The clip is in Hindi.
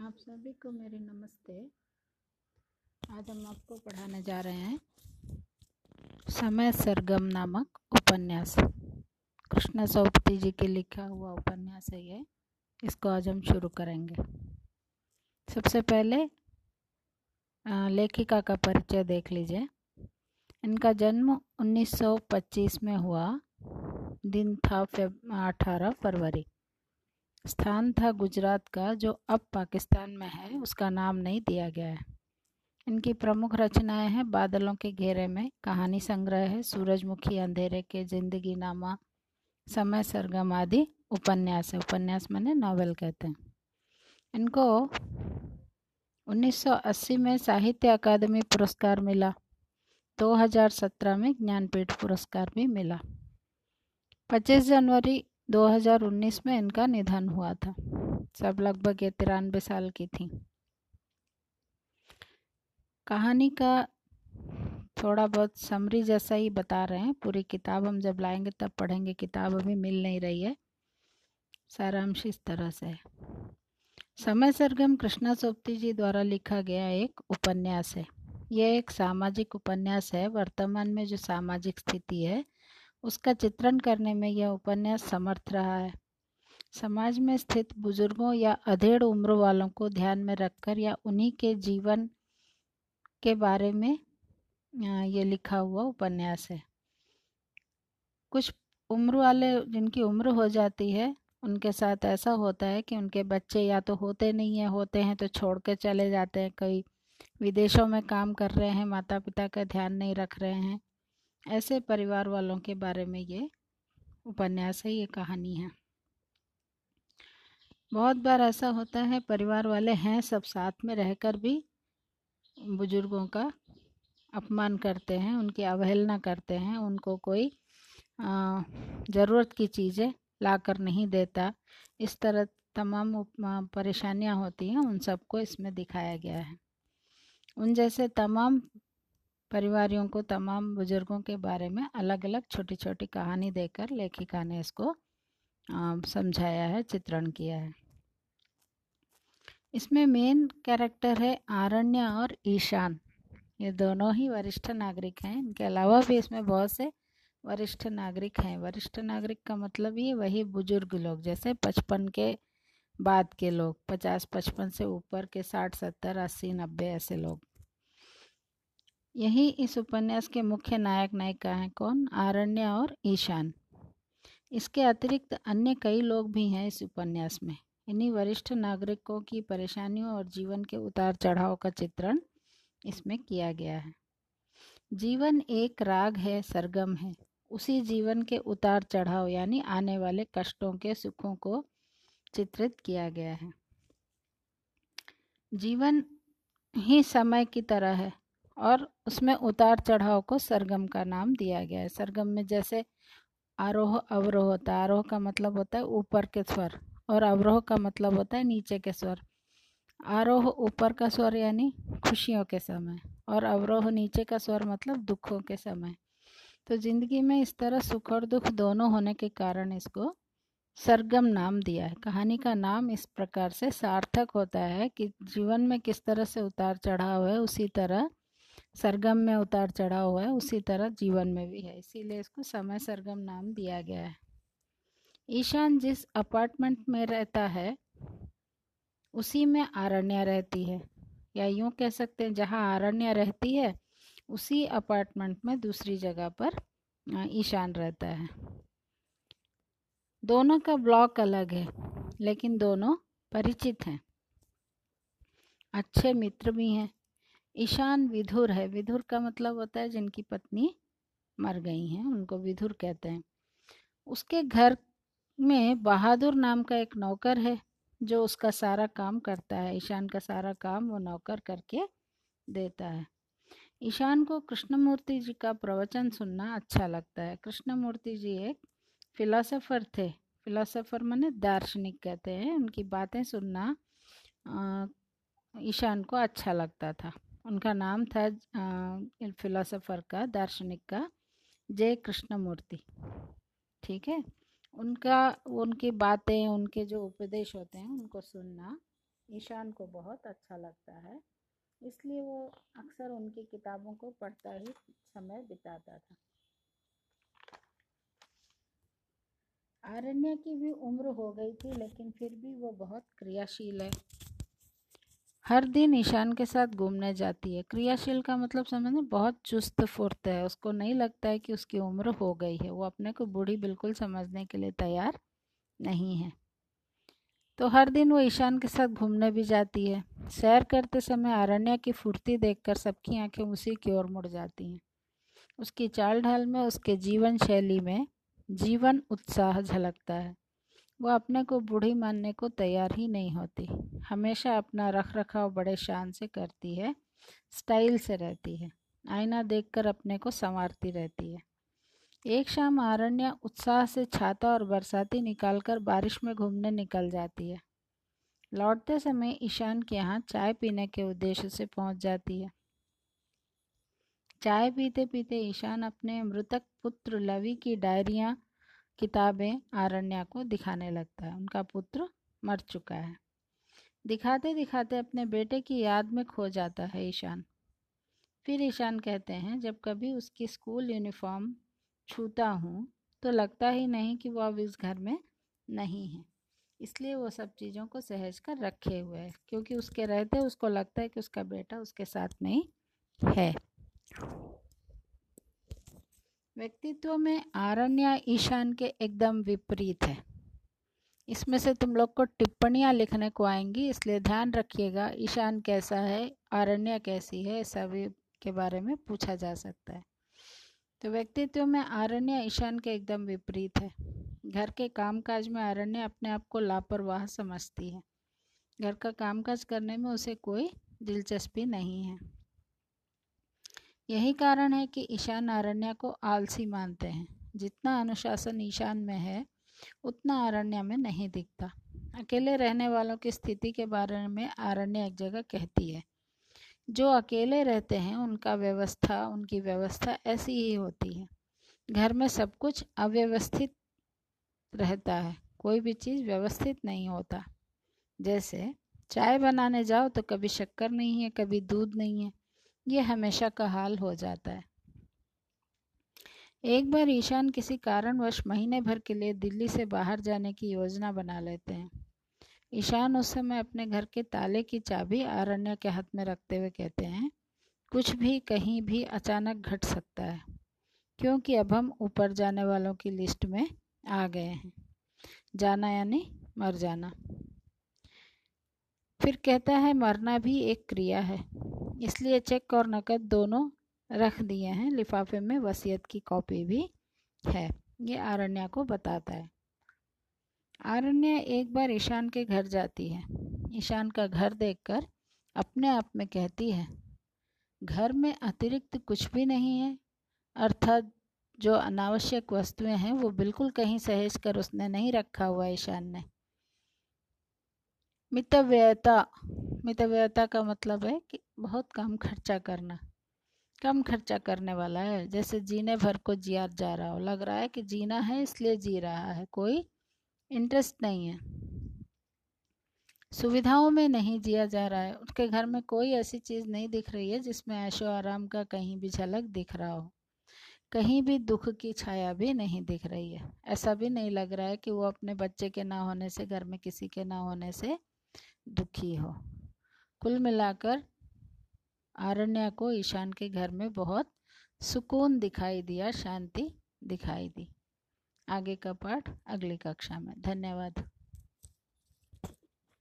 आप सभी को मेरी नमस्ते। आज हम आपको पढ़ाने जा रहे हैं समय सरगम नामक उपन्यास। कृष्ण सौपति जी के लिखा हुआ उपन्यास है ये। इसको आज हम शुरू करेंगे। सबसे पहले लेखिका का परिचय देख लीजिए। इनका जन्म 1925 में हुआ। दिन था अठारह फरवरी। स्थान था गुजरात का, जो अब पाकिस्तान में है, उसका नाम नहीं दिया गया है। इनकी प्रमुख रचनाएँ हैं, बादलों के घेरे में, कहानी संग्रह है, सूरजमुखी अंधेरे के ज़िंदगी नामा समय सरगम आदि उपन्यास है। उपन्यास मैंने नावल कहते हैं। इनको 1980 में साहित्य अकादमी पुरस्कार मिला। 2017 में ज्ञानपीठ पुरस्कार भी मिला। 25 जनवरी 2019 में इनका निधन हुआ था। सब लगभग ये तिरानवे साल की थी। कहानी का थोड़ा बहुत समरी जैसा ही बता रहे हैं। पूरी किताब हम जब लाएँगे तब पढ़ेंगे। किताब अभी मिल नहीं रही है। सारांश इस तरह से है। समय सरगम कृष्णा सोप्ती जी द्वारा लिखा गया एक उपन्यास है। यह एक सामाजिक उपन्यास है। वर्तमान में जो सामाजिक स्थिति है उसका चित्रण करने में यह उपन्यास समर्थ रहा है। समाज में स्थित बुज़ुर्गों या अधेड़ उम्र वालों को ध्यान में रखकर या उन्हीं के जीवन के बारे में ये लिखा हुआ उपन्यास है। कुछ उम्र वाले जिनकी उम्र हो जाती है, उनके साथ ऐसा होता है कि उनके बच्चे या तो होते नहीं है, होते हैं तो छोड़ के चले जाते हैं। कई विदेशों में काम कर रहे हैं माता पिता का ध्यान नहीं रख रहे हैं। ऐसे परिवार वालों के बारे में ये उपन्यास है, ये कहानी है। बहुत बार ऐसा होता है, परिवार वाले हैं सब साथ में रहकर भी बुज़ुर्गों का अपमान करते हैं, उनकी अवहेलना करते हैं, उनको कोई ज़रूरत की चीज़ें ला कर नहीं देता। इस तरह तमाम परेशानियाँ होती हैं, उन सबको इसमें दिखाया गया है। उन जैसे तमाम परिवारियों को, तमाम बुज़ुर्गों के बारे में अलग अलग छोटी छोटी कहानी देकर लेखिका ने इसको समझाया है, चित्रण किया है। इसमें मेन कैरेक्टर है आरण्य और ईशान। ये दोनों ही वरिष्ठ नागरिक हैं। इनके अलावा भी इसमें बहुत से वरिष्ठ नागरिक हैं। वरिष्ठ नागरिक का मतलब ये वही बुज़ुर्ग लोग, जैसे पचपन के बाद के लोग पचास पचपन से ऊपर के साठ, सत्तर, अस्सी, नब्बे ऐसे लोग। यही इस उपन्यास के मुख्य नायक नायिका हैं कौन? आरण्य और ईशान। इसके अतिरिक्त अन्य कई लोग भी हैं इस उपन्यास में। इन्हीं वरिष्ठ नागरिकों की परेशानियों और जीवन के उतार चढ़ाव का चित्रण इसमें किया गया है। जीवन एक राग है, सरगम है। उसी जीवन के उतार चढ़ाव यानी आने वाले कष्टों के सुखों को चित्रित किया गया है। जीवन ही समय की तरह है। और उसमें उतार चढ़ाव को सरगम का नाम दिया गया है। सरगम में जैसे आरोह अवरोह होता है। आरोह का मतलब होता है ऊपर के स्वर और अवरोह का मतलब होता है नीचे के स्वर। आरोह ऊपर का स्वर यानी खुशियों के समय और अवरोह नीचे का स्वर मतलब दुखों के समय। तो ज़िंदगी में इस तरह सुख और दुख दोनों होने के कारण इसको सरगम नाम दिया है। कहानी का नाम इस प्रकार से सार्थक होता है कि जीवन में किस तरह से उतार चढ़ाव है उसी तरह सरगम में उतार चढ़ा हुआ है, उसी तरह जीवन में भी है। इसीलिए इसको समय सरगम नाम दिया गया है। ईशान जिस अपार्टमेंट में रहता है, उसी में आरण्य रहती है। या यूँ कह सकते हैं, जहाँ आरण्य रहती है, उसी अपार्टमेंट में दूसरी जगह पर ईशान रहता है। दोनों का ब्लॉक अलग है, लेकिन दोनों परिचित हैं। अच्छे मित्र भी हैं ईशान विधुर है। विधुर का मतलब होता है जिनकी पत्नी मर गई हैं, उनको विधुर कहते हैं। उसके घर में बहादुर नाम का एक नौकर है, जो उसका सारा काम करता है। ईशान का सारा काम वो नौकर करके देता है। ईशान को कृष्णमूर्ति जी का प्रवचन सुनना अच्छा लगता है। कृष्णमूर्ति जी एक फिलोसोफर थे। फिलोसोफर माने दार्शनिक कहते हैं। उनकी बातें सुनना ईशान को अच्छा लगता था। उनका नाम था फिलोसोफर का, दार्शनिक का, जय कृष्णमूर्ति। ठीक है? उनका, उनकी बातें, उनके जो उपदेश होते हैं, उनको सुनना ईशान को बहुत अच्छा लगता है। इसलिए वो अक्सर उनकी किताबों को पढ़ता ही समय बिताता था। आरण्य की भी उम्र हो गई थी, लेकिन फिर भी वो बहुत क्रियाशील है। हर दिन ईशान के साथ घूमने जाती है। क्रियाशील का मतलब समझना बहुत चुस्त फुर्त है। उसको नहीं लगता है कि उसकी उम्र हो गई है। वो अपने को बूढ़ी बिल्कुल समझने के लिए तैयार नहीं है। तो हर दिन वो ईशान के साथ घूमने भी जाती है। सैर करते समय अरण्य की फुर्ती देखकर सबकी आँखें उसी की ओर मुड़ जाती हैं। उसकी चाल ढाल में, उसके जीवन शैली में जीवन उत्साह झलकता है। वो अपने को बूढ़ी मानने को तैयार ही नहीं होती। हमेशा अपना रख रखाव बड़े शान से करती है, स्टाइल से रहती है, आईना देखकर अपने को संवारती रहती है। एक शाम आरण्य उत्साह से छाता और बरसाती निकालकर बारिश में घूमने निकल जाती है। लौटते समय ईशान के यहाँ चाय पीने के उद्देश्य से पहुँच जाती है। चाय पीते पीते ईशान अपने मृतक पुत्र लवी की डायरियाँ किताबें आरण्या को दिखाने लगता है। उनका पुत्र मर चुका है। दिखाते दिखाते अपने बेटे की याद में खो जाता है ईशान। फिर ईशान कहते हैं, जब कभी उसकी स्कूल यूनिफॉर्म छूता हूँ तो लगता ही नहीं कि वो अब इस घर में नहीं है। इसलिए वो सब चीज़ों को सहज कर रखे हुए है। क्योंकि उसके रहते, उसको लगता है कि उसका बेटा उसके साथ में ही है। व्यक्तित्व में आरण्य ईशान के एकदम विपरीत है। इसमें से तुम लोग को टिप्पणियाँ लिखने को आएँगी, इसलिए ध्यान रखिएगा, ईशान कैसा है, आरण्य कैसी है सभी के बारे में पूछा जा सकता है। तो व्यक्तित्व में आरण्य ईशान के एकदम विपरीत है। घर के कामकाज में आरण्य अपने आप को लापरवाह समझती है। घर का कामकाज करने में उसे कोई दिलचस्पी नहीं है। यही कारण है कि ईशान आरण्य को आलसी मानते हैं। जितना अनुशासन ईशान में है, उतना आरण्य में नहीं दिखता। अकेले रहने वालों की स्थिति के बारे में आरण्य एक जगह कहती है। जो अकेले रहते हैं, उनका व्यवस्था, उनकी व्यवस्था ऐसी ही होती है। घर में सब कुछ अव्यवस्थित रहता है, कोई भी चीज़ व्यवस्थित नहीं होता। जैसे, चाय बनाने जाओ तो कभी शक्कर नहीं है, कभी दूध नहीं है। ये हमेशा का हाल हो जाता है। एक बार ईशान किसी कारणवश महीने भर के लिए दिल्ली से बाहर जाने की योजना बना लेते हैं। ईशान उस समय अपने घर के ताले की चाबी आरण्य के हाथ में रखते हुए कहते हैं, कुछ भी कहीं भी अचानक घट सकता है, क्योंकि अब हम ऊपर जाने वालों की लिस्ट में आ गए हैं। जाना यानी मर जाना। फिर कहता है, मरना भी एक क्रिया है। इसलिए चेक और नकद दोनों रख दिए हैं। लिफाफे में वसीयत की कॉपी भी है। ये आरण्या को बताता है। आरण्य एक बार ईशान के घर जाती है। ईशान का घर देखकर अपने आप में कहती है, घर में अतिरिक्त कुछ भी नहीं है। अर्थात जो अनावश्यक वस्तुएँ हैं, वो बिल्कुल कहीं सहेज कर उसने नहीं रखा हुआ ईशान ने। मितव्ययता मितव्ययता का मतलब है कि बहुत कम खर्चा करना, कम खर्चा करने वाला है। जैसे जीने भर को जिया जा रहा हो, लग रहा है कि जीना है, इसलिए जी रहा है, कोई इंटरेस्ट नहीं है। सुविधाओं में नहीं जिया जा रहा है उसके घर में कोई ऐसी चीज़ नहीं दिख रही है जिसमें ऐशो आराम का कहीं भी झलक दिख रहा हो। कहीं भी दुख की छाया भी नहीं दिख रही है। ऐसा भी नहीं लग रहा है कि वो अपने बच्चे के ना होने से, घर में किसी के ना होने से दुखी हो। कुल मिलाकर आरण्य को ईशान के घर में बहुत सुकून दिखाई दिया, शांति दिखाई दी। आगे का पाठ अगली कक्षा में। धन्यवाद।